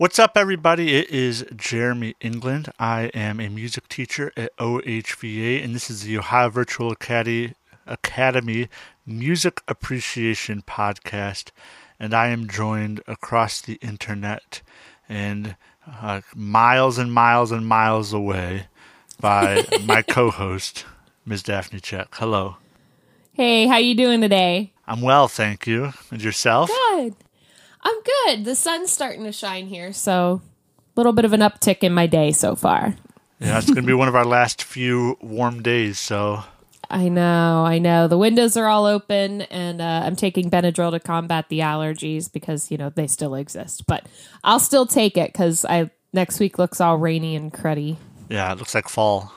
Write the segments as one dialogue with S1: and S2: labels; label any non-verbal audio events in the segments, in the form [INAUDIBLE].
S1: What's up, everybody? It is Jeremy England. I am a music teacher at OHVA, and this is the Ohio Virtual Academy, Academy Music Appreciation Podcast. And I am joined across the internet and uh, miles and miles and miles away by [LAUGHS] my co-host, Ms. Daphne Check. Hello.
S2: Hey, how you doing today?
S1: I'm well, thank you. And yourself?
S2: Good. I'm good. The sun's starting to shine here, so a little bit of an uptick in my day so far.
S1: Yeah, it's going to be one of our last few warm days, so
S2: I know, I know. The windows are all open, and uh, I'm taking Benadryl to combat the allergies because you know they still exist. But I'll still take it because I next week looks all rainy and cruddy.
S1: yeah, it looks like fall.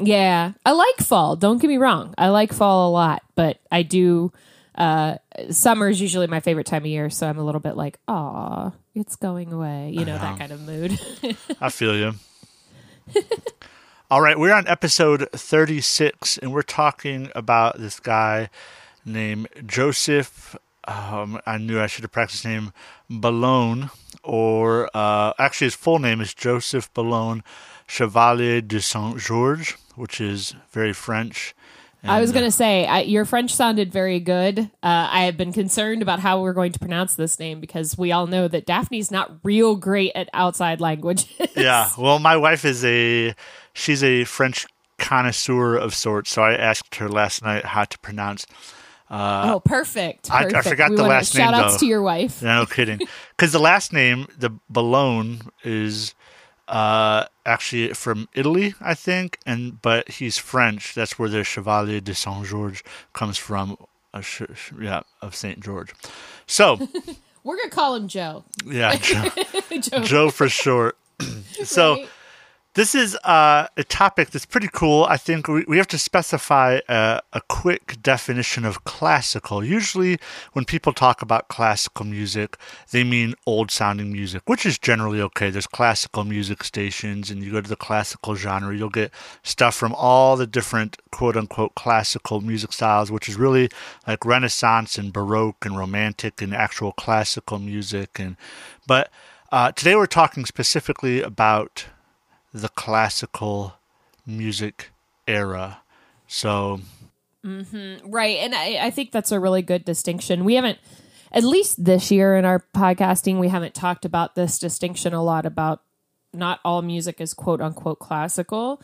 S2: Yeah, I like fall. Don't get me wrong. I like fall a lot, but I do. Uh, summer is usually my favorite time of year, so I'm a little bit like, "Aw, it's going away," you know, that kind of mood. [LAUGHS]
S1: I feel you. All right, we're on episode 36, and we're talking about this guy named Joseph. Um, I knew I should have practiced his name Boulogne, or uh, actually, his full name is Joseph Boulogne Chevalier de Saint Georges, which is very French.
S2: I was
S1: And,
S2: going to say, I, your French sounded very good. Uh, I have been concerned about how we're going to pronounce this name because we all know that Daphne's not real great at outside languages.
S1: Yeah, [LAUGHS] well, my wife is a she's a French connoisseur of sorts, so I asked her last night how to pronounce.
S2: oh, perfect.
S1: I- I forgot
S2: We
S1: the last name,
S2: Shout outs
S1: though.
S2: to your wife.
S1: No kidding, because the last name, the Boulogne, is uh, actually from Italy, I think, and but he's French. That's where the Chevalier de Saint George comes from. Uh, sh- sh- yeah, of Saint George. So [LAUGHS]
S2: We're going to call him Joe.
S1: yeah, [LAUGHS] Joe,
S2: Joe.
S1: Joe for short. [LAUGHS] so.
S2: right?
S1: This is uh, a topic that's pretty cool. I think we, we have to specify a, a quick definition of classical. Usually, when people talk about classical music, they mean old sounding music, which is generally okay. There's classical music stations, and you go to the classical genre, you'll get stuff from all the different quote unquote classical music styles, which is really like Renaissance and Baroque and Romantic and actual classical music. And but uh, today we're talking specifically about the classical music era. So,
S2: Right. And I, I think that's a really good distinction. We haven't, at least this year in our podcasting, we haven't talked about this distinction a lot about not all music is quote unquote classical.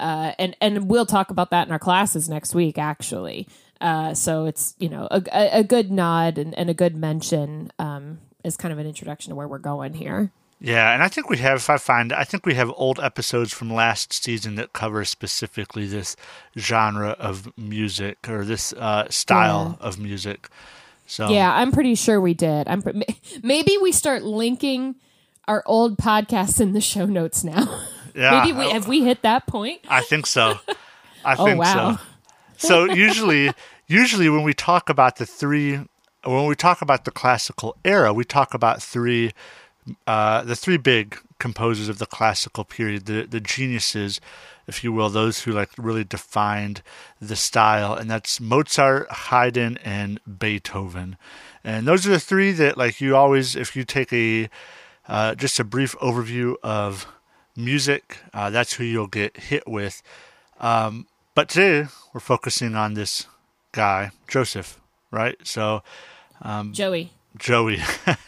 S2: Uh, and, and we'll talk about that in our classes next week, actually. Uh, so it's, you know, a, a, a good nod and, and a good mention um, is kind of an introduction to where we're going here.
S1: Yeah, and I think we have, if I find, I think we have old episodes from last season that cover specifically this genre of music or this uh, style of music. So,
S2: Yeah, I'm pretty sure we did. I'm pre- maybe we start linking our old podcasts in the show notes now. [LAUGHS]
S1: Yeah.
S2: maybe we have we hit that point.
S1: I think so. I [LAUGHS]
S2: Oh,
S1: think
S2: wow.
S1: so. So usually, usually when we talk about the three, when we talk about the classical era, we talk about three, uh, the three big composers of the classical period, the the geniuses, if you will, those who like really defined the style, and that's Mozart, Haydn, and Beethoven. And those are the three that like you always, if you take a uh, just a brief overview of music. Uh, that's who you'll get hit with. Um, but today we're focusing on this guy, Joseph, right? So
S2: Joey.
S1: Joey,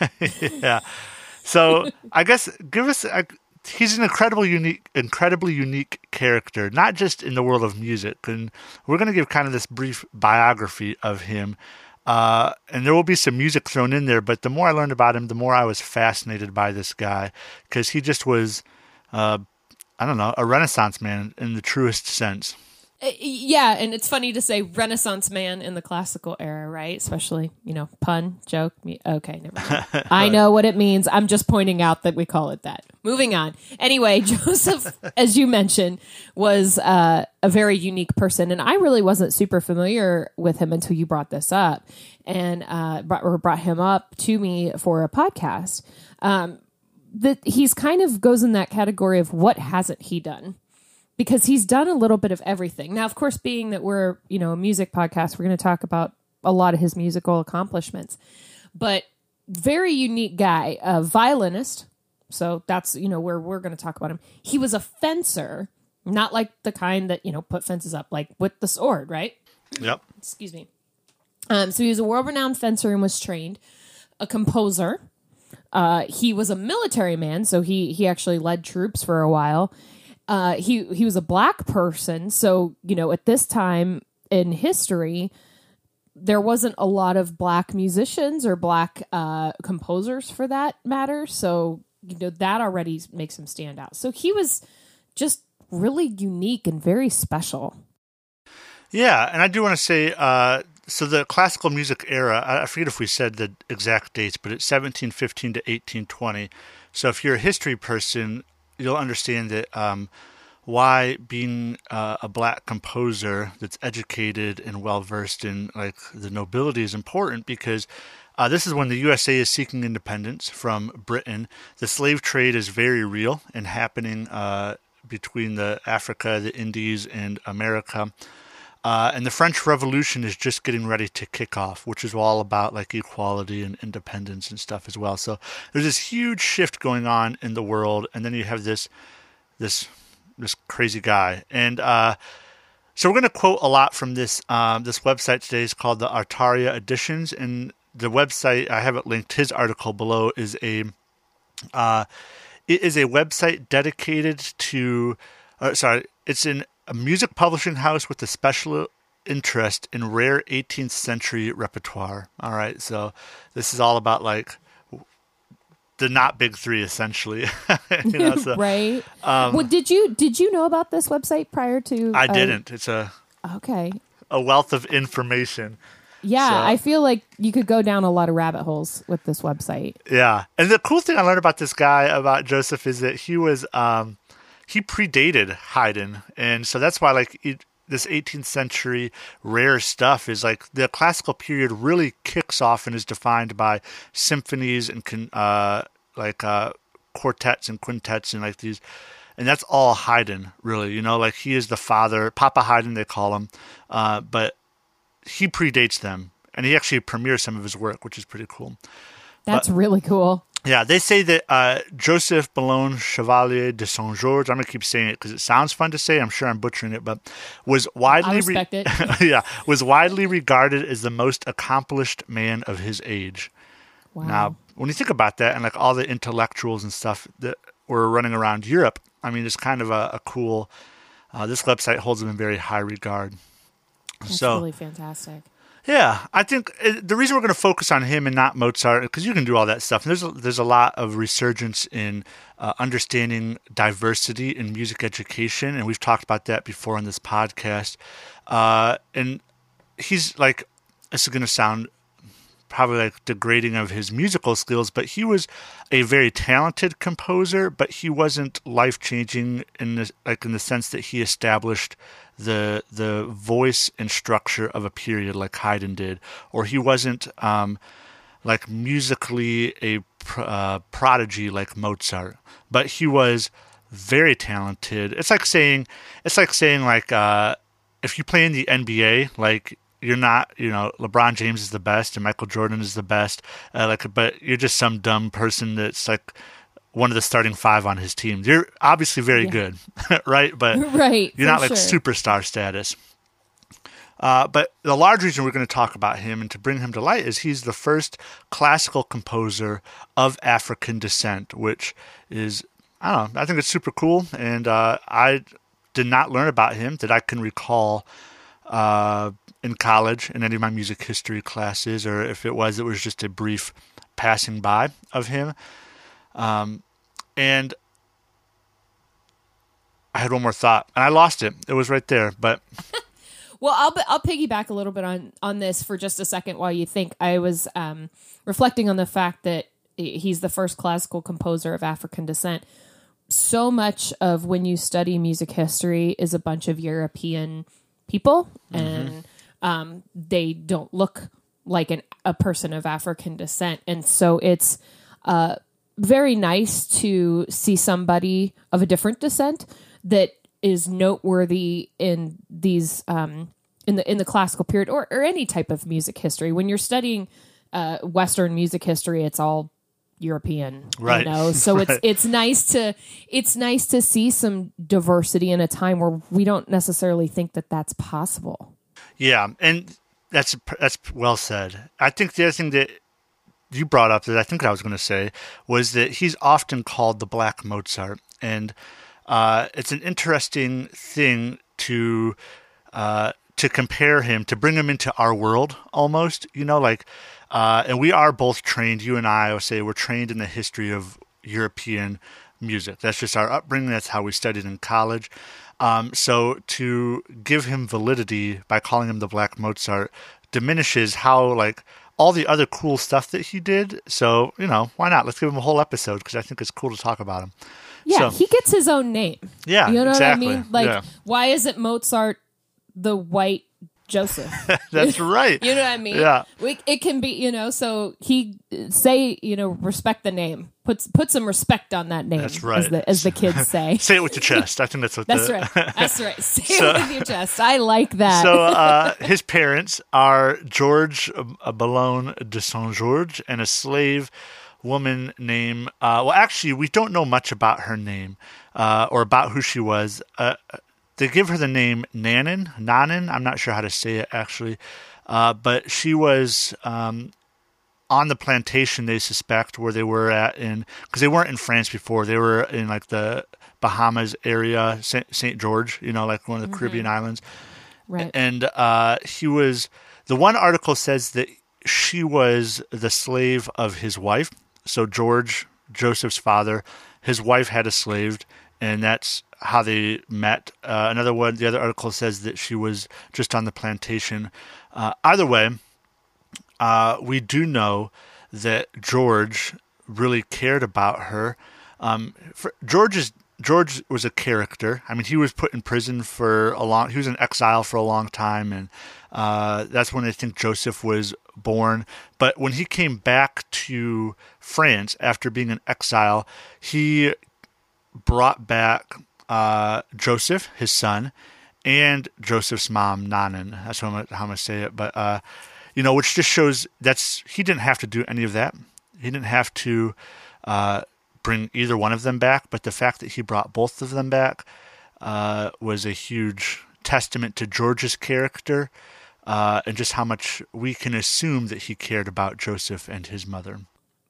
S1: [LAUGHS] yeah. So I guess give us. A, he's an incredible, unique, incredibly unique character, not just in the world of music. And we're going to give kind of this brief biography of him. Uh, and there will be some music thrown in there, but the more I learned about him, the more I was fascinated by this guy because he just was, uh, I don't know, a Renaissance man in the truest sense.
S2: Uh, yeah, and it's funny to say Renaissance man in the classical era, right? Especially, you know, pun, joke. me- Okay, never mind. [LAUGHS] I know what it means. I'm just pointing out that we call it that. Moving on. Anyway, [LAUGHS] Joseph, as you mentioned, was uh, a very unique person, and I really wasn't super familiar with him until you brought this up and uh, brought, or brought him up to me for a podcast. Um, that he's kind of goes in that category of what hasn't he done? Because he's done a little bit of everything. Now, of course, being that we're, you know, a music podcast, we're going to talk about a lot of his musical accomplishments. But very unique guy, a violinist, So that's, you know, where we're going to talk about him. He was a fencer, not like the kind that, you know, put fences up, like with the sword, right?
S1: Yep.
S2: Excuse me. Um, so he was a world renowned fencer and was trained, a composer. Uh, he was a military man, so he he actually led troops for a while. Uh, he he was a black person, so you know at this time in history, there wasn't a lot of black musicians or black uh, composers for that matter. So you know that already makes him stand out. So he was just really unique and very special.
S1: Yeah, and I do want to say, uh, so the classical music era, I forget if we said the exact dates, but it's 1715 to 1820. So if you're a history person, you'll understand that um, why being uh, a black composer that's educated and well versed in like the nobility is important because uh, this is when the USA is seeking independence from Britain. The slave trade is very real and happening uh, between the Africa, the Indies, and America. Uh, and the French Revolution is just getting ready to kick off, which is all about like equality and independence and stuff as well. So there's this huge shift going on in the world, and then you have this this this crazy guy. And uh, so we're going to quote a lot from this um, this website today. is called the Artaria Editions, and the website I have it linked. His article below is a uh, it is a website dedicated to. Uh, sorry, it's in a music publishing house with a special interest in rare 18th century repertoire. All right, so this is all about like the not big three, essentially. [LAUGHS]
S2: you know, so, [LAUGHS] right. Um, well, did you did you know about this website prior to?
S1: I uh, didn't. It's a
S2: okay.
S1: A wealth of information.
S2: Yeah, so, I feel like you could go down a lot of rabbit holes with this website.
S1: Yeah, and the cool thing I learned about this guy about Joseph is that he was um, he predated Haydn, and so that's why like it, this 18th century rare stuff is like the classical period really kicks off and is defined by symphonies and uh, like uh, quartets and quintets and like these and that's all Haydn really you know? Like he is the father Papa Haydn they call him uh, but he predates them. And he actually premieres some of his work which is pretty cool.
S2: That's but, really cool
S1: yeah, they say that uh, Joseph Boulogne Chevalier de Saint Georges, I'm going to keep saying it because it sounds fun to say. I'm sure I'm butchering it, but was widely
S2: re- [LAUGHS]
S1: yeah, was widely regarded as the most accomplished man of his age. Wow. Now, when you think about that and like all the intellectuals and stuff that were running around Europe, I mean, it's kind of a, a cool. Uh, this website holds him in very high regard.
S2: That's so, really fantastic.
S1: Yeah, I think uh, the reason we're going to focus on him and not Mozart because you can do all that stuff. And there's a, there's a lot of resurgence in uh, understanding diversity in music education, and we've talked about that before on this podcast. Uh, and he's like, this is going to sound probably like degrading of his musical skills, but he was a very talented composer, but he wasn't life changing in the like in the sense that he established the the voice and structure of a period like Haydn did, or he wasn't um, like musically a uh, prodigy like Mozart, but he was very talented. It's like saying it's like saying like uh, if you play in the NBA, like you're not you know LeBron James is the best and Michael Jordan is the best, uh, like but you're just some dumb person that's like one of the starting five on his team. You're obviously very yeah. good, [LAUGHS] right? But [LAUGHS]
S2: right,
S1: you're not like sure. superstar status. Uh, but the large reason we're going to talk about him and to bring him to light is he's the first classical composer of African descent, which is I don't know. I think it's super cool, and uh, I did not learn about him that I can recall uh, in college in any of my music history classes, or if it was, it was just a brief passing by of him. Um, and I had one more thought, and I lost it. It was right there, but. [LAUGHS]
S2: well, I'll I'll piggyback a little bit on on this for just a second while you think. I was um, reflecting on the fact that he's the first classical composer of African descent. So much of when you study music history is a bunch of European people, mm-hmm. and um, they don't look like an, a person of African descent, and so it's. Uh, very nice to see somebody of a different descent that is noteworthy in these um, in the in the classical period or, or any type of music history. When you're studying uh, Western music history, it's all European,
S1: Right.
S2: you know. [LAUGHS] So
S1: Right.
S2: it's it's nice to it's nice to see some diversity in a time where we don't necessarily think that that's possible.
S1: Yeah, and that's that's well said. I think the other thing that you brought up that I think I was going to say was that he's often called the Black Mozart, and uh, it's an interesting thing to uh, to compare him to bring him into our world almost. You know, like, uh, and we are both trained. You and I, I would say, we're trained in the history of European music. That's just our upbringing. That's how we studied in college. Um, so to give him validity by calling him the Black Mozart diminishes how like all the other cool stuff that he did. So you know, why not? Let's give him a whole episode because I think it's cool to talk about him.
S2: Yeah,
S1: So-
S2: he gets his own name.
S1: Yeah,
S2: you know
S1: exactly.
S2: what I mean? Like,
S1: Yeah.
S2: why isn't Mozart the white Joseph? [LAUGHS]
S1: That's right. [LAUGHS]
S2: You know what I mean?
S1: Yeah.
S2: We, it can be, you know. So he say, you know, respect the name. Put put some respect on that name.
S1: That's right.
S2: As the, as the kids [LAUGHS] say.
S1: Say it with your chest. I think that's what.
S2: That's
S1: the,
S2: right. That's right. Say it with your chest. I like that.
S1: So uh, his parents are George uh, Boulogne de Saint George and a slave woman named. Uh, well, actually, we don't know much about her name uh, or about who she was. Uh, they give her the name Nanan. Nanan. I'm not sure how to say it actually, uh, but she was. Um, on the plantation, they suspect where they were at in because they weren't in France before. They were in like the Bahamas area, Saint, Saint George, you know, like one of the Caribbean islands
S2: right.
S1: and uh, he was the one article says that she was the slave of his wife so george joseph's father his wife had a slave and that's how they met uh, another one the other article says that she was just on the plantation uh, either way uh, we do know that George really cared about her. Um, for, George George was a character. I mean, he was put in prison for a long. He was in exile for a long time, and uh, that's when I think Joseph was born. But when he came back to France after being in exile, he brought back uh, Joseph, his son, and Joseph's mom, Nanan. That's how I'm, how I'm to say it. But, uh, you know, which just shows that's he didn't have to do any of that. He didn't have to uh, bring either one of them back. But the fact that he brought both of them back uh, was a huge testament to George's character uh, and just how much we can assume that he cared about Joseph and his mother.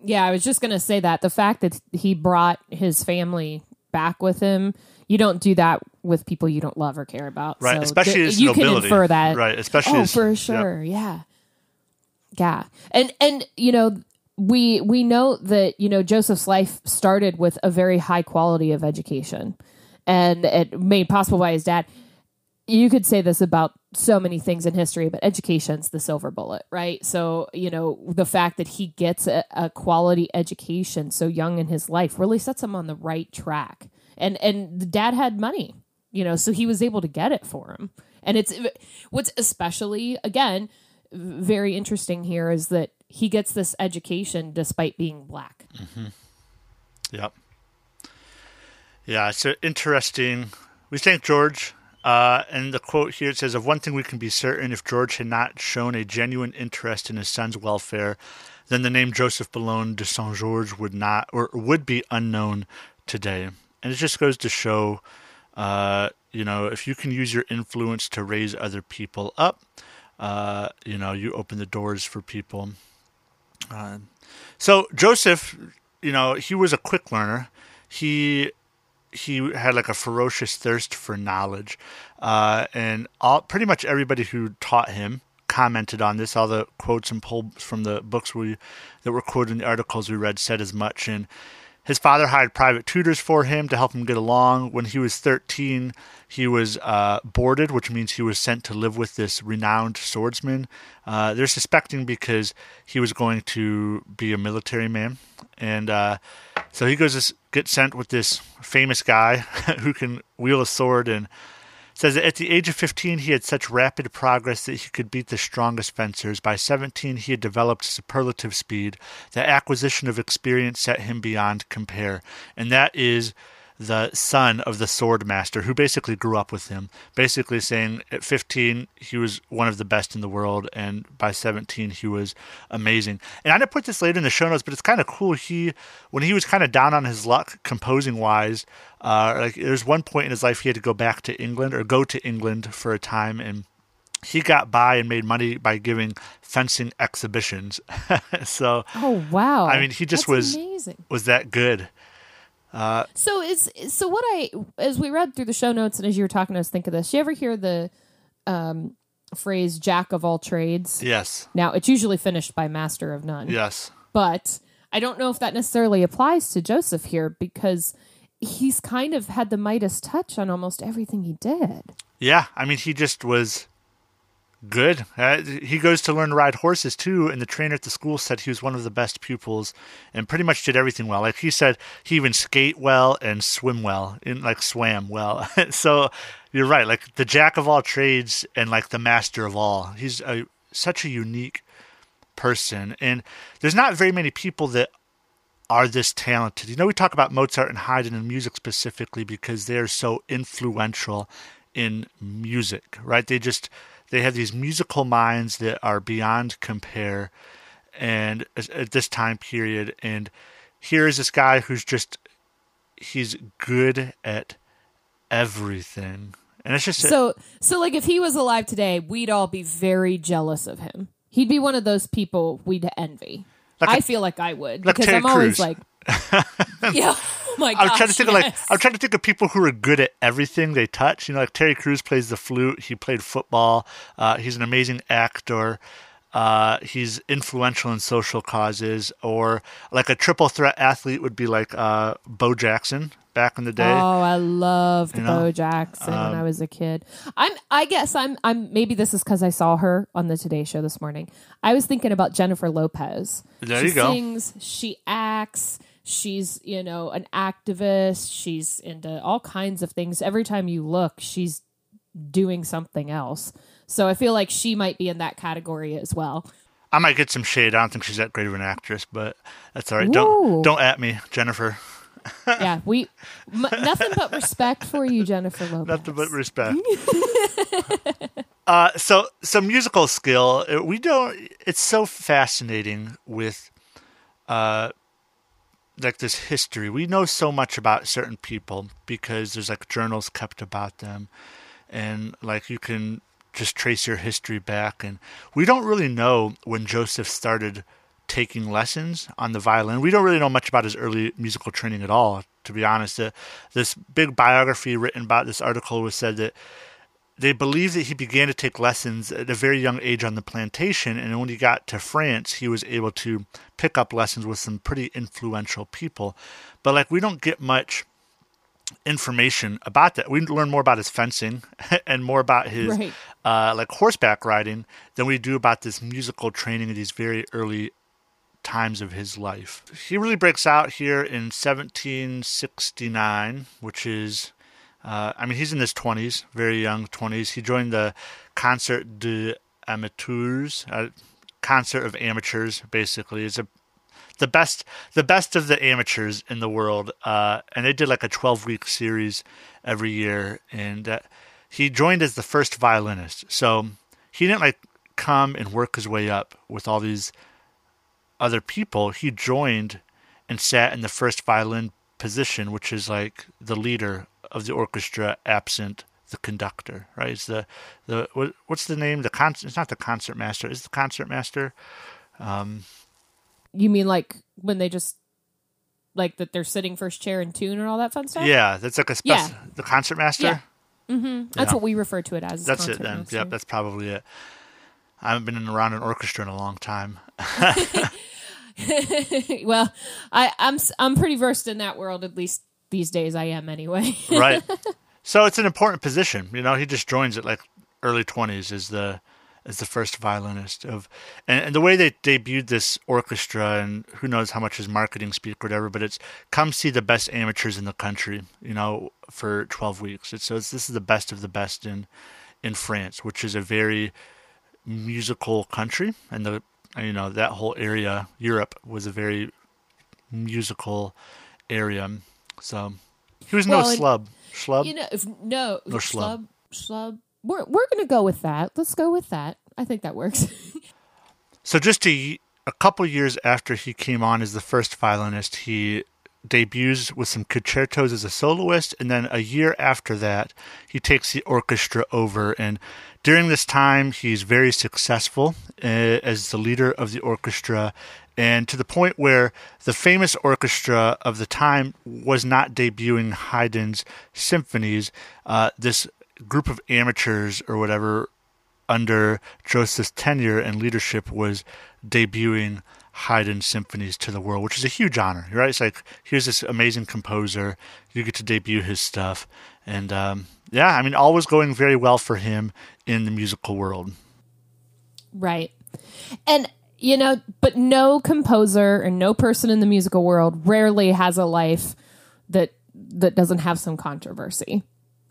S2: Yeah, I was just going to say that the fact that he brought his family back with him, you don't do that with people you don't love or care about.
S1: Right,
S2: So
S1: especially
S2: th- you
S1: nobility.
S2: can infer that.
S1: Right, especially
S2: oh,
S1: as-
S2: for
S1: yep.
S2: sure. Yeah, yeah, and and you know we we know that you know Joseph's life started with a very high quality of education, and it made possible by his dad. You could say this about so many things in history, but education's the silver bullet, right? So, you know, the fact that he gets a, a quality education so young in his life really sets him on the right track. And and the dad had money, you know, so he was able to get it for him. And it's what's especially again very interesting here is that he gets this education despite being black. Mm-hmm.
S1: Yep. Yeah, it's interesting. We thank George. Uh, and the quote here it says, Of one thing we can be certain if George had not shown a genuine interest in his son's welfare, then the name Joseph Boulogne de Saint George would not or would be unknown today. And it just goes to show, uh, you know, if you can use your influence to raise other people up, uh, you know, you open the doors for people. Uh, so Joseph, you know, he was a quick learner. He he had like a ferocious thirst for knowledge, uh, and all pretty much everybody who taught him commented on this. All the quotes and pulls from the books we that were quoted in the articles we read said as much. And his father hired private tutors for him to help him get along. When he was 13, he was uh, boarded, which means he was sent to live with this renowned swordsman. Uh, they're suspecting because he was going to be a military man. And uh, so he goes to get sent with this famous guy [LAUGHS] who can wield a sword and says that at the age of 15 he had such rapid progress that he could beat the strongest fencers. By 17 he had developed superlative speed. The acquisition of experience set him beyond compare. And that is the son of the sword master who basically grew up with him basically saying at 15 he was one of the best in the world and by 17 he was amazing and i didn't put this later in the show notes but it's kind of cool he when he was kind of down on his luck composing wise uh, like there's one point in his life he had to go back to england or go to england for a time and he got by and made money by giving fencing exhibitions [LAUGHS] so
S2: Oh wow!
S1: I mean, he just
S2: That's
S1: was-
S2: amazing.
S1: was that good
S2: So is so what I as we read through the show notes and as you were talking, I was thinking this. You ever hear the um, phrase "jack of all trades"?
S1: yes
S2: Now it's usually finished by "master of none,"
S1: yes
S2: but I don't know if that necessarily applies to Joseph here because he's kind of had the Midas touch on almost everything he did.
S1: Yeah, I mean, he just was good. Uh, he goes to learn to ride horses too, and the trainer at the school said he was one of the best pupils and pretty much did everything well. Like he said, he even skate well and swim well, and like swam well. [LAUGHS] so you're right, like the jack of all trades and like the master of all. He's a, such a unique person, and there's not very many people that are this talented. You know, we talk about Mozart and Haydn and music specifically because they are so influential in music, right? They just they have these musical minds that are beyond compare, and at- at this time period, and here is this guy who's just he's good at everything, and it's just
S2: So so like if he was alive today, we'd all be very jealous of him. He'd be one of those people we'd envy.
S1: Like a-
S2: I feel like I would
S1: like
S2: because
S1: Terry
S2: I'm always like, [LAUGHS] yeah. [LAUGHS] Oh my
S1: I'm trying to think of like. I'm trying to think of people who are good at everything they touch. You know, like Terry Crews plays the flute. He played football. Uh, he's an amazing actor. Uh, he's influential in social causes, or like a triple threat athlete would be like uh, Bo Jackson back in the day.
S2: Oh, I loved
S1: You know, um,
S2: Bo Jackson when I was a kid. I'm. I guess I'm. I'm. Maybe this is because I saw her on the Today Show this morning. I was thinking about Jennifer Lopez.
S1: There
S2: she
S1: you go.
S2: Sings. She acts. She's you know an activist. She's into all kinds of things. Every time you look, she's doing something else. So I feel like she might be in that category as well.
S1: I might get some shade. I don't think she's that great of an actress, but that's all right.
S2: Ooh.
S1: Don't don't at me, Jennifer.
S2: yeah, [LAUGHS] we m- nothing but respect for you, Jennifer Lopez. [LAUGHS]
S1: Nothing but respect. [LAUGHS] uh, so, some musical skill. uh, We don't. It's so fascinating with, uh, like this history. We know so much about certain people because there's like journals kept about them, and like you can just trace your history back. And we don't really know when Joseph started taking lessons on the violin. We don't really know much about his early musical training at all, to be honest. Uh, this big biography written about this article was said that they believe that he began to take lessons at a very young age on the plantation, and when he got to France, he was able to pick up lessons with some pretty influential people. But like, we don't get much information about that. We learn more about his fencing [LAUGHS] and more about his
S2: Right.
S1: uh, like horseback riding than we do about this musical training at these very early times of his life. He really breaks out here in 1769, which is, uh, I mean, he's in his 20s, very young 20s. He joined the Concert de Amateurs, uh, concert of amateurs, basically. It's a the best the best of the amateurs in the world uh, and they did like a 12 week series every year and uh, he joined as the first violinist so he didn't like come and work his way up with all these other people he joined and sat in the first violin position which is like the leader of the orchestra absent the conductor right it's the the what, what's the name the concert? it's not the concert master is the concert master um,
S2: You mean like when they just like that they're sitting first chair in tune and all that fun stuff?
S1: Yeah, that's like a spec-
S2: Yeah.
S1: the concert master.
S2: Yeah. Mm-hmm. That's
S1: Yeah.
S2: what we refer to it as.
S1: That's it then.
S2: master.
S1: Yep, that's probably it. I haven't been around an orchestra in a long time. [LAUGHS] [LAUGHS] [LAUGHS] [LAUGHS]
S2: well, I, I'm I'm pretty versed in that world. At least these days, I am anyway. [LAUGHS]
S1: right. So it's an important position. You know, he just joins it like early twenties as the as the first violinist of and, and the way they debuted this orchestra and who knows how much his marketing speak or whatever, but it's come see the best amateurs in the country, you know, for twelve weeks. It's, so it's, this is the best of the best in in France, which is a very musical country and the you know that whole area Europe was a very musical area so He was
S2: Well,
S1: no slub. Schlub.
S2: You know, if, no,
S1: Or schlub,
S2: schlub. We're we're gonna go with that. Let's go with that. I think that works. [LAUGHS]
S1: So just a, a couple years after he came on as the first violinist, he debuts with some concertos as a soloist, and then a year after that, he takes the orchestra over. And during this time, he's very successful uh, as the leader of the orchestra, and to the point where the famous orchestra of the time was not debuting Haydn's symphonies. Uh, this group of amateurs or whatever under Joseph's tenure and leadership was debuting Haydn symphonies to the world, which is a huge honor, right? It's like here's this amazing composer, you get to debut his stuff, and um, yeah, I mean, all was going very well for him in the musical world.
S2: right. And you know, but no composer and no person in the musical world rarely has a life that that doesn't have some controversy.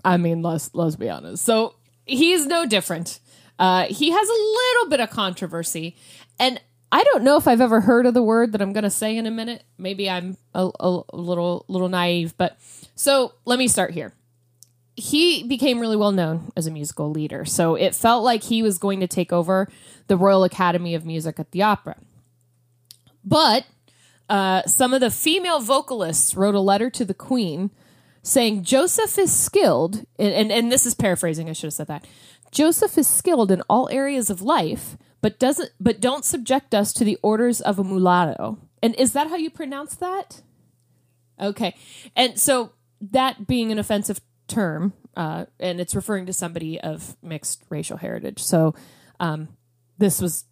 S2: I mean, let's let's be honest. So he's no different. Uh, he has a little bit of controversy, and I don't know if I've ever heard of the word that I'm going to say in a minute. Maybe I'm a, a, a little little naive, but so let me start here. He became really well known as a musical leader, so it felt like he was going to take over the Royal Academy of Music at the Opera. But uh, some of the female vocalists wrote a letter to the Queen saying Joseph is skilled, and, and, and this is paraphrasing. I should have said that. Joseph is skilled in all areas of life, but doesn't but don't subject us to the orders of a mulatto. And is that how you pronounce that? Okay, and so that being an offensive term, uh, and it's referring to somebody of mixed racial heritage. So um, this was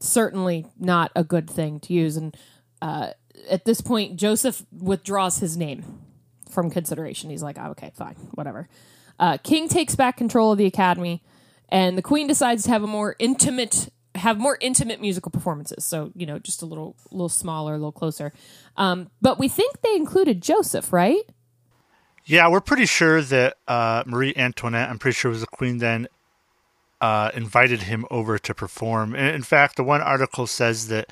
S2: certainly not a good thing to use. And uh, at this point, Joseph withdraws his name from consideration. He's like, oh, okay, fine, whatever. Uh, King takes back control of the academy, and the Queen decides to have a more intimate, have more intimate musical performances. So you know, just a little, little smaller, a little closer. Um, but we think they included Joseph, right?
S1: Yeah, we're pretty sure that uh, Marie Antoinette, I'm pretty sure was the Queen then, uh, invited him over to perform. In fact, the one article says that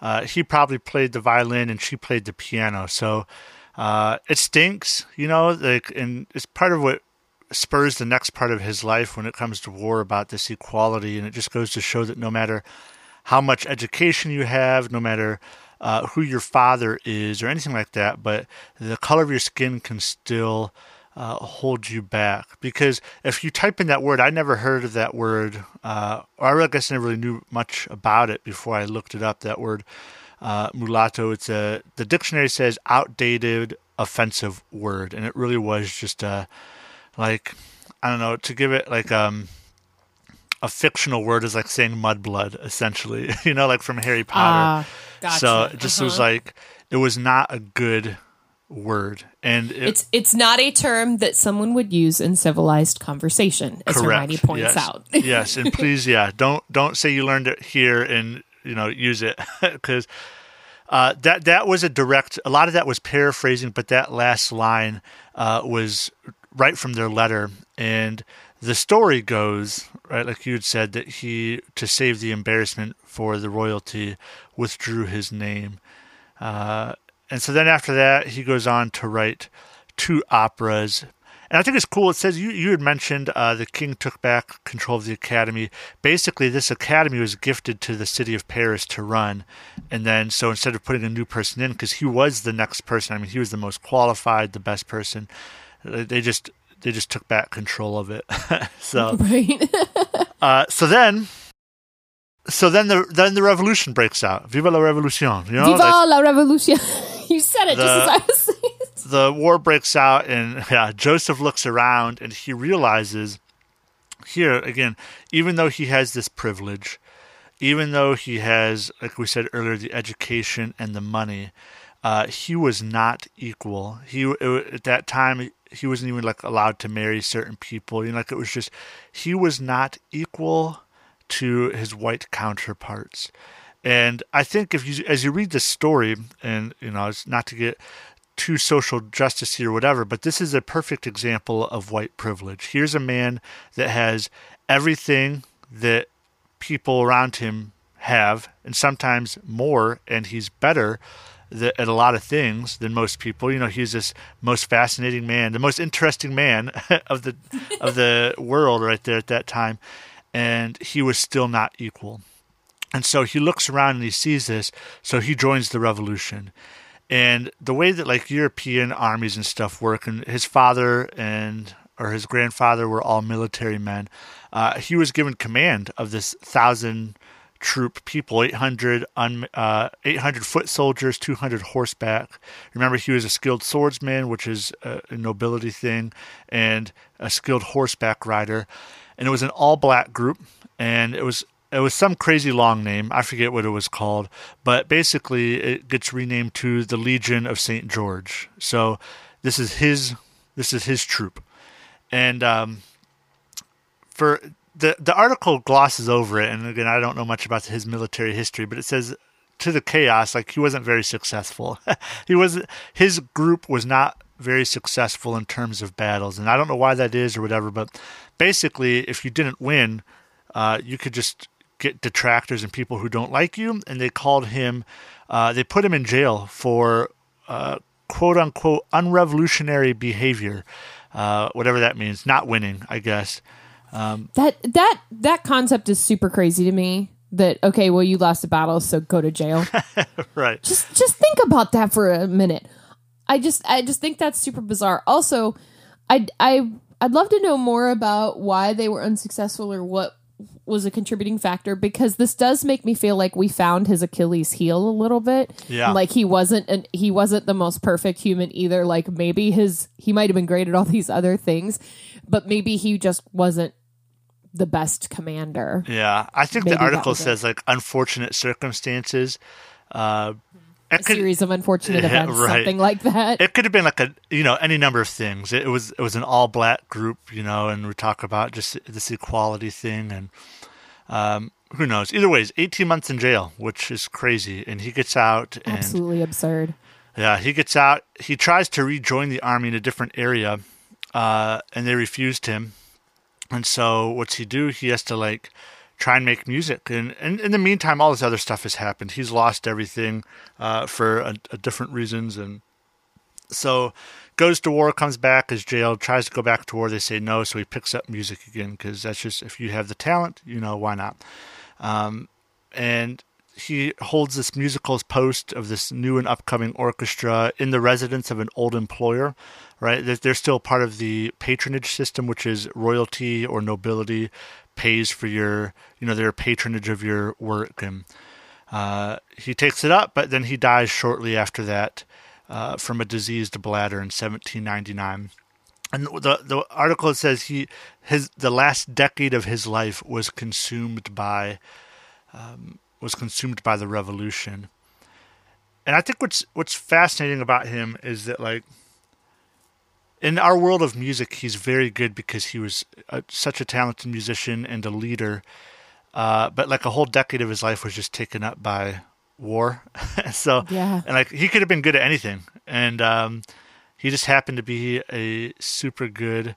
S1: uh, he probably played the violin and she played the piano. So uh, it stinks, you know, like, and it's part of what spurs the next part of his life when it comes to war about this equality. And it just goes to show that no matter how much education you have, no matter uh, who your father is or anything like that, but the color of your skin can still uh, hold you back. Because if you type in that word, I never heard of that word, uh, or I guess I never really knew much about it before I looked it up. That word, uh, mulatto, it's a the dictionary says outdated, offensive word, and it really was just a like I don't know to give it like um a fictional word is like saying mudblood essentially [LAUGHS] you know like from harry potter
S2: Ah, gotcha.
S1: so it just was
S2: Uh-huh.
S1: like it was not a good word and it,
S2: It's it's not a term that someone would use in civilized conversation, as
S1: correct
S2: Hermione points
S1: yes.
S2: out. [LAUGHS]
S1: yes and please yeah don't don't say you learned it here and you know use it [LAUGHS] because uh, that that was a direct a lot of that was paraphrasing but that last line uh, was right from their letter and the story goes right like you had said that he to save the embarrassment for the royalty withdrew his name uh, and so then after that he goes on to write two operas and I think it's cool. It says you, you had mentioned uh, the king took back control of the academy. Basically, this academy was gifted to the city of Paris to run. And then, so instead of putting a new person in, because he was the next person, I mean, he was the most qualified, the best person, they just they just took back control of it. [LAUGHS] so [LAUGHS]
S2: right? [LAUGHS]
S1: uh, so then. So then the then the revolution breaks out. Viva la revolution! You know,
S2: Viva
S1: like-
S2: la revolution! you said it
S1: The-
S2: just as I was saying. it.
S1: the war breaks out and yeah, Joseph looks around and he realizes here again, even though he has this privilege, even though he has, like we said earlier, the education and the money, uh, he was not equal. He at that time he wasn't even like allowed to marry certain people. You know, like it was just he was not equal to his white counterparts. And I think if you, as you read this story, and you know, it's not to get too social justice here or whatever, but this is a perfect example of white privilege. Here's a man that has everything that people around him have, and sometimes more, and he's better the, at a lot of things than most people. You know, he's this most fascinating man, the most interesting man [LAUGHS] of the of the [LAUGHS] world right there at that time, and he was still not equal. And so he looks around and he sees this, so he joins the revolution. And the way that like European armies and stuff work, and his father and or his grandfather were all military men. Uh, he was given command of this thousand troop people 800 un, uh, 800 foot soldiers 200 horseback. Remember he was a skilled swordsman which is a, a nobility thing and a skilled horseback rider. And it was an all black group and it was it was some crazy long name. I forget what it was called. But basically it gets renamed to the legion of st george. So this is his this is his troop. And um, for the the article glosses over it, and again, I don't know much about his military history, but it says to the chaos, like he wasn't very successful. [LAUGHS] he was his group was not very successful in terms of battles, and I don't know why that is or whatever. But basically, if you didn't win, uh, you could just get detractors and people who don't like you, and they called him. Uh, they put him in jail for uh, quote unquote unrevolutionary behavior, uh, whatever that means, not winning, I guess. Um,
S2: that that that concept is super crazy to me. That okay, well, you lost a battle, so go to jail. [LAUGHS]
S1: right.
S2: Just just think about that for a minute. I just I just think that's super bizarre. Also, I I I'd love to know more about why they were unsuccessful or what was a contributing factor because this does make me feel like we found his Achilles heel a little bit.
S1: Yeah.
S2: Like he wasn't an, he wasn't the most perfect human either. Like maybe his he might have been great at all these other things, but maybe he just wasn't the best commander.
S1: Yeah, I think Maybe the article says it. like unfortunate circumstances. Uh,
S2: a could, series of unfortunate [LAUGHS] events, right. something like that.
S1: It could have been like a you know any number of things. It was it was an all black group, you know, and we talk about just this equality thing, and um, who knows. Either way, eighteen months in jail, which is crazy, and he gets out. And,
S2: Absolutely absurd.
S1: Yeah, he gets out. He tries to rejoin the army in a different area, uh, and they refused him and so what's he do? He has to like try and make music. And, and in the meantime, all this other stuff has happened. He's lost everything uh, for a, a different reasons. And so goes to war, comes back, is jailed, tries to go back to war. They say no. So he picks up music again because that's just, if you have the talent, you know, why not? Um, and he holds this musicals post of this new and upcoming orchestra in the residence of an old employer right? They're still part of the patronage system, which is royalty or nobility pays for your, you know, their patronage of your work. And uh, he takes it up, but then he dies shortly after that uh, from a diseased bladder in 1799. And the the article says he his the last decade of his life was consumed by um, was consumed by the revolution. And I think what's what's fascinating about him is that like in our world of music, he's very good because he was a, such a talented musician and a leader. Uh, but like a whole decade of his life was just taken up by war. [LAUGHS] so
S2: yeah,
S1: and like he could have been good at anything, and um, he just happened to be a super good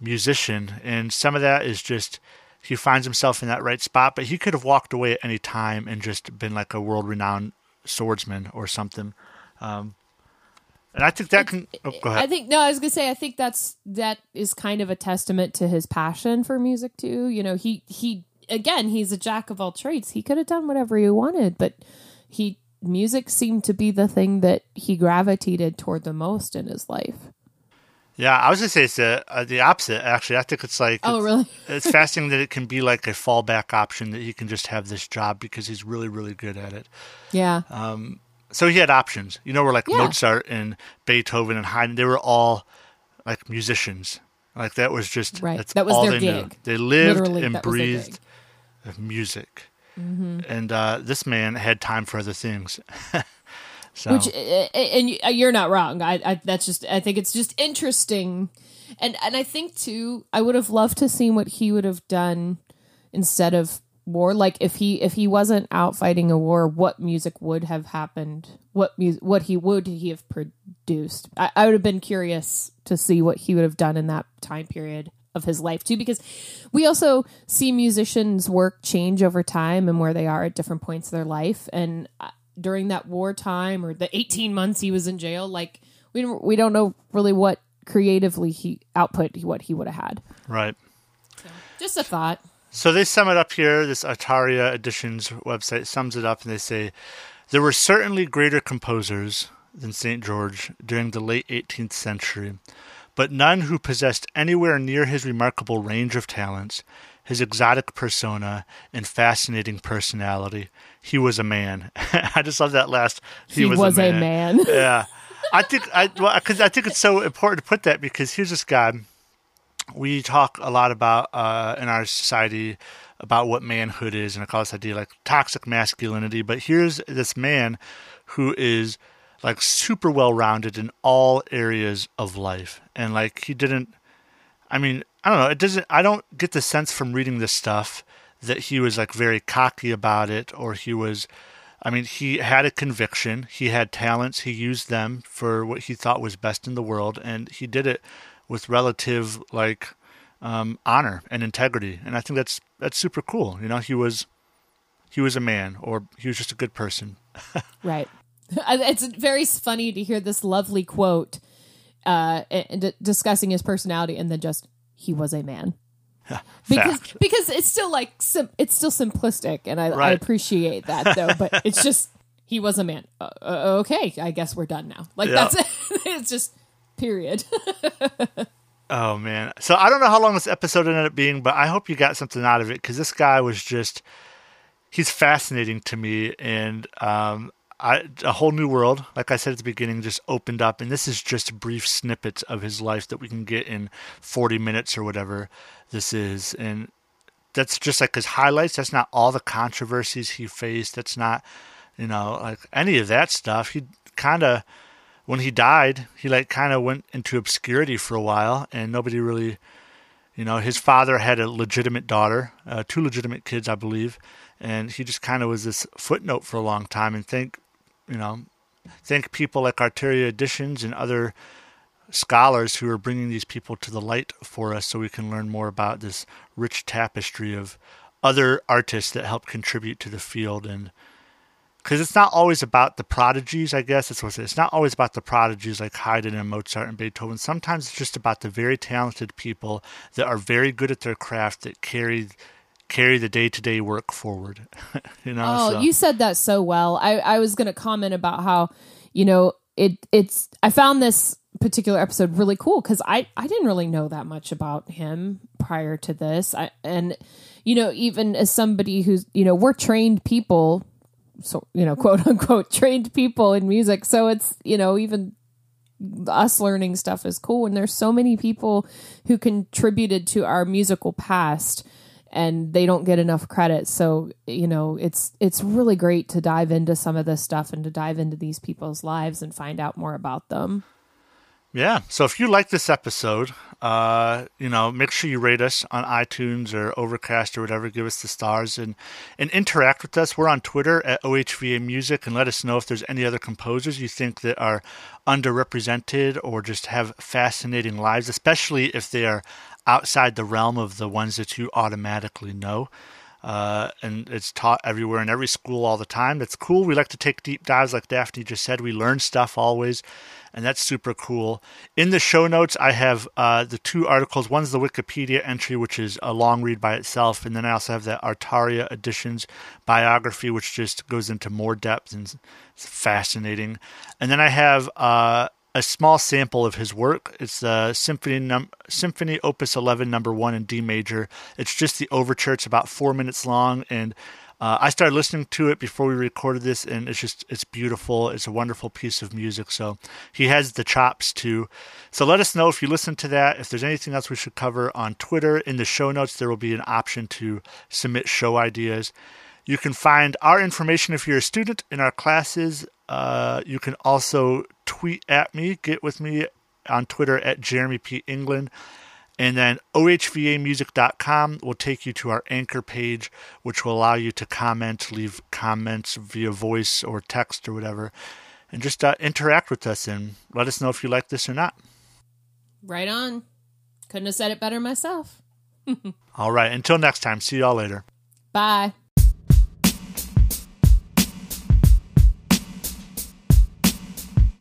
S1: musician. And some of that is just he finds himself in that right spot. But he could have walked away at any time and just been like a world renowned swordsman or something. Um, and I think that can. Oh, go ahead.
S2: I think no. I was gonna say I think that's that is kind of a testament to his passion for music too. You know, he he again he's a jack of all trades. He could have done whatever he wanted, but he music seemed to be the thing that he gravitated toward the most in his life.
S1: Yeah, I was gonna say it's the uh, the opposite. Actually, I think it's like
S2: oh
S1: it's,
S2: really? [LAUGHS]
S1: it's fascinating that it can be like a fallback option that he can just have this job because he's really really good at it.
S2: Yeah.
S1: Um, so he had options. You know, where like yeah. Mozart and Beethoven and Haydn, they were all like musicians. Like that was just
S2: right. that was their gig. Knew.
S1: They lived Literally, and breathed music, mm-hmm. and uh, this man had time for other things. [LAUGHS] so.
S2: Which eh, eh, eh, and uh, you're not wrong. I, I that's just I think it's just interesting, and and I think too I would have loved to see what he would have done instead of war. Like if he if he wasn't out fighting a war what music would have happened? What music what he would he have produced? I, I would have been curious to see what he would have done in that time period of his life too because we also see musicians work change over time and where they are at different points of their life. And uh, during that war time or the 18 months he was in jail. Like we don't, we don't know really what creatively he output what he would have had.
S1: Right.
S2: So, just a thought.
S1: So they sum it up here. This Artaria Editions website sums it up, and they say there were certainly greater composers than St. George during the late 18th century, but none who possessed anywhere near his remarkable range of talents, his exotic persona, and fascinating personality. He was a man. [LAUGHS] I just love that last.
S2: He, he was, was, a man.
S1: A man. [LAUGHS] yeah, I think I well, cause I think it's so important to put that because here's this guy. We talk a lot about uh, in our society about what manhood is, and I call this idea like toxic masculinity. But here's this man who is like super well rounded in all areas of life. And like he didn't I mean, I don't know, it doesn't I don't get the sense from reading this stuff that he was like very cocky about it or he was I mean, he had a conviction, he had talents, he used them for what he thought was best in the world and he did it with relative like um, honor and integrity. And I think that's that's super cool. You know, he was he was a man or he was just a good person. [LAUGHS]
S2: right. It's very funny to hear this lovely quote uh, discussing his personality, and then just he was a man. [LAUGHS] because because it's still like sim- it's still simplistic, and I, right. I appreciate that though. [LAUGHS] but it's just he was a man. Uh, uh okay, I guess we're done now. Like that's it. [LAUGHS] it's just period.
S1: oh man, so I don't know how long this episode ended up being, but I hope you got something out of it because this guy was just he's fascinating to me, and um, I, a whole new world, like I said at the beginning, just opened up, and this is just brief snippets of his life that we can get in 40 minutes or whatever this is, and that's just like his highlights. That's not all the controversies he faced. That's not, you know, like any of that stuff. He kind of, when he died, he like kind of went into obscurity for a while, and nobody really, you know, his father had a legitimate daughter, uh, two legitimate kids, I believe, and he just kind of was this footnote for a long time. And think you know, thank people like Artaria Editions and other scholars who are bringing these people to the light for us so we can learn more about this rich tapestry of other artists that help contribute to the field. And because it's not always about the prodigies i guess that's what it's not always about the prodigies like haydn and mozart and beethoven. Sometimes it's just about the very talented people that are very good at their craft that carry carry the day to day work forward. [LAUGHS] you know.
S2: Oh, so. you said that so well. I I was going to comment about how you know it it's I found this particular episode really cool because I I didn't really know that much about him prior to this. I and you know even as somebody who's you know we're trained people so you know [LAUGHS] quote unquote trained people in music so it's you know even us learning stuff is cool and there's so many people who contributed to our musical past and they don't get enough credit. So, you know, it's it's really great to dive into some of this stuff and to dive into these people's lives and find out more about them.
S1: Yeah. So if you like this episode, uh, you know, make sure you rate us on iTunes or Overcast or whatever. Give us the stars and and interact with us. We're on Twitter at OHVA Music and let us know if there's any other composers you think that are underrepresented or just have fascinating lives, especially if they are outside the realm of the ones that you automatically know. Uh, and it's taught everywhere in every school all the time. That's cool. We like to take deep dives, like Daphne just said. We learn stuff always, and that's super cool. In the show notes, I have uh, the two articles. One's the Wikipedia entry, which is a long read by itself, and then I also have the Artaria Editions biography, which just goes into more depth and it's fascinating. And then I have uh, a small sample of his work. It's the Symphony num- Symphony Opus 11, Number One in D major. It's just the overture. It's about four minutes long, and uh, I started listening to it before we recorded this, and it's just it's beautiful. It's a wonderful piece of music. So he has the chops too. So let us know if you listen to that. If there's anything else we should cover on Twitter, in the show notes there will be an option to submit show ideas. You can find our information if you're a student in our classes. Uh, you can also tweet at me, get with me on Twitter at Jeremy P. England. And then ohvamusic.com will take you to our anchor page, which will allow you to comment, leave comments via voice or text or whatever, and just uh, interact with us and let us know if you like this or not.
S2: Right on. Couldn't have said it better myself. [LAUGHS]
S1: All right. Until next time, see y'all later.
S2: Bye.